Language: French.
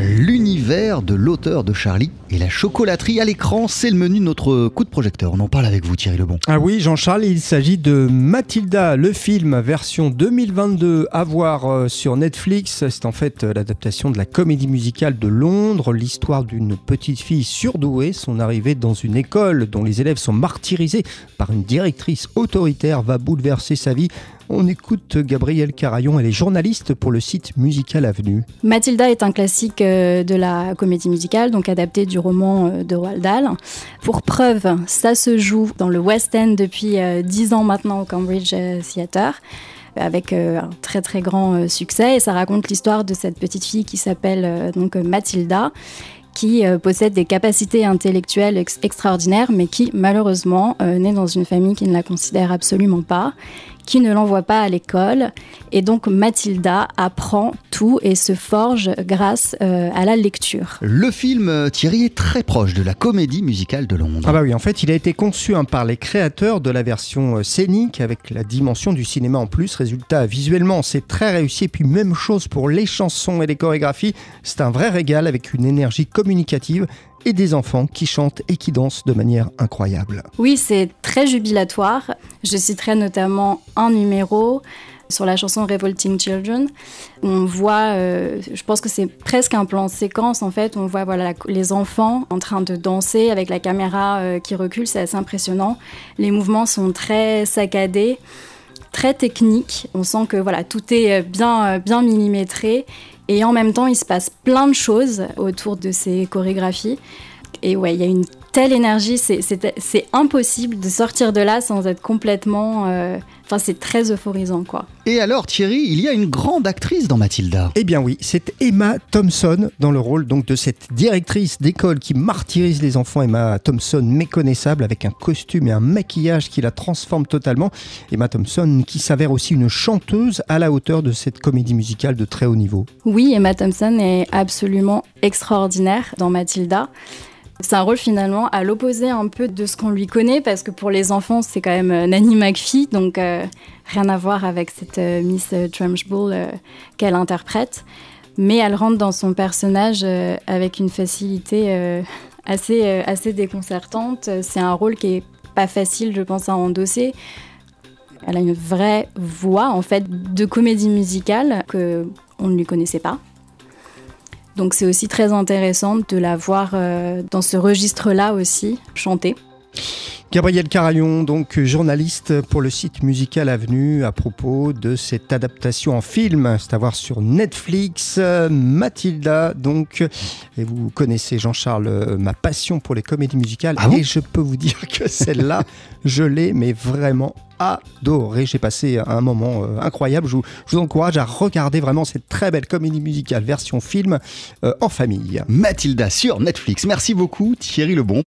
L'univers de l'auteur de Charlie et la chocolaterie à l'écran, c'est le menu de notre coup de projecteur. On en parle avec vous Thierry Lebon. Ah oui Jean-Charles, il s'agit de Mathilda, le film version 2022 à voir euh, sur Netflix. C'est en fait euh, l'adaptation de la comédie musicale de Londres, l'histoire d'une petite fille surdouée. Son arrivée dans une école dont les élèves sont martyrisés par une directrice autoritaire va bouleverser sa vie. On écoute Gabrielle Carayon, elle est journaliste pour le site Musical Avenue. Mathilda est un classique euh, de la comédie musicale, donc adapté du roman euh, de Roald Dahl. Pour preuve, ça se joue dans le West End depuis euh, dix ans maintenant au Cambridge Theatre avec un très très grand succès et ça raconte l'histoire de cette petite fille qui s'appelle donc Mathilda qui possède des capacités intellectuelles extraordinaires, mais qui malheureusement naît dans une famille qui ne la considère absolument pas, qui ne l'envoie pas à l'école. Et donc Mathilda apprend tout et se forge grâce euh, à la lecture. Le film euh, Thierry est très proche de la comédie musicale de Londres. Ah bah oui, en fait, il a été conçu hein, par les créateurs de la version euh, scénique avec la dimension du cinéma en plus. Résultat, visuellement, c'est très réussi. Et puis même chose pour les chansons et les chorégraphies. C'est un vrai régal avec une énergie communicative et des enfants qui chantent et qui dansent de manière incroyable. Oui, c'est très jubilatoire. Je citerai notamment un numéro sur la chanson Revolting Children. On voit, euh, je pense que c'est presque un plan séquence en fait. On voit voilà les enfants en train de danser avec la caméra euh, qui recule, c'est assez impressionnant. Les mouvements sont très saccadés, très techniques. On sent que voilà tout est bien bien millimétré et en même temps, il se passe plein de choses autour de ces chorégraphies. Et ouais, il y a une telle énergie, c'est impossible de sortir de là sans être complètement... Euh, enfin, c'est très euphorisant, quoi. Et alors, Thierry, il y a une grande actrice dans Mathilda. Eh bien oui, c'est Emma Thompson dans le rôle donc de cette directrice d'école qui martyrise les enfants. Emma Thompson, méconnaissable, avec un costume et un maquillage qui la transforme totalement. Emma Thompson qui s'avère aussi une chanteuse à la hauteur de cette comédie musicale de très haut niveau. Oui, Emma Thompson est absolument extraordinaire dans Mathilda. C'est un rôle finalement à l'opposé un peu de ce qu'on lui connaît parce que pour les enfants c'est quand même euh, Nanny McPhee donc euh, rien à voir avec cette euh, Miss Trunchbull qu'elle interprète mais elle rentre dans son personnage avec une facilité assez, assez déconcertante. C'est un rôle qui est pas facile je pense à endosser. Elle a une vraie voix en fait de comédie musicale que on ne lui connaissait pas. Donc c'est aussi très intéressant de la voir euh, dans ce registre-là aussi, chanter. Gabriel Carayon, donc journaliste pour le site Musical Avenue à propos de cette adaptation en film, c'est à voir sur Netflix, Mathilda, donc, et vous connaissez Jean-Charles, ma passion pour les comédies musicales, ah et je peux vous dire que celle-là, je l'ai, mais vraiment adoré. J'ai passé un moment euh, incroyable. Je vous, encourage à regarder vraiment cette très belle comédie musicale version film euh, en famille. Mathilda sur Netflix. Merci beaucoup Thierry Lebon.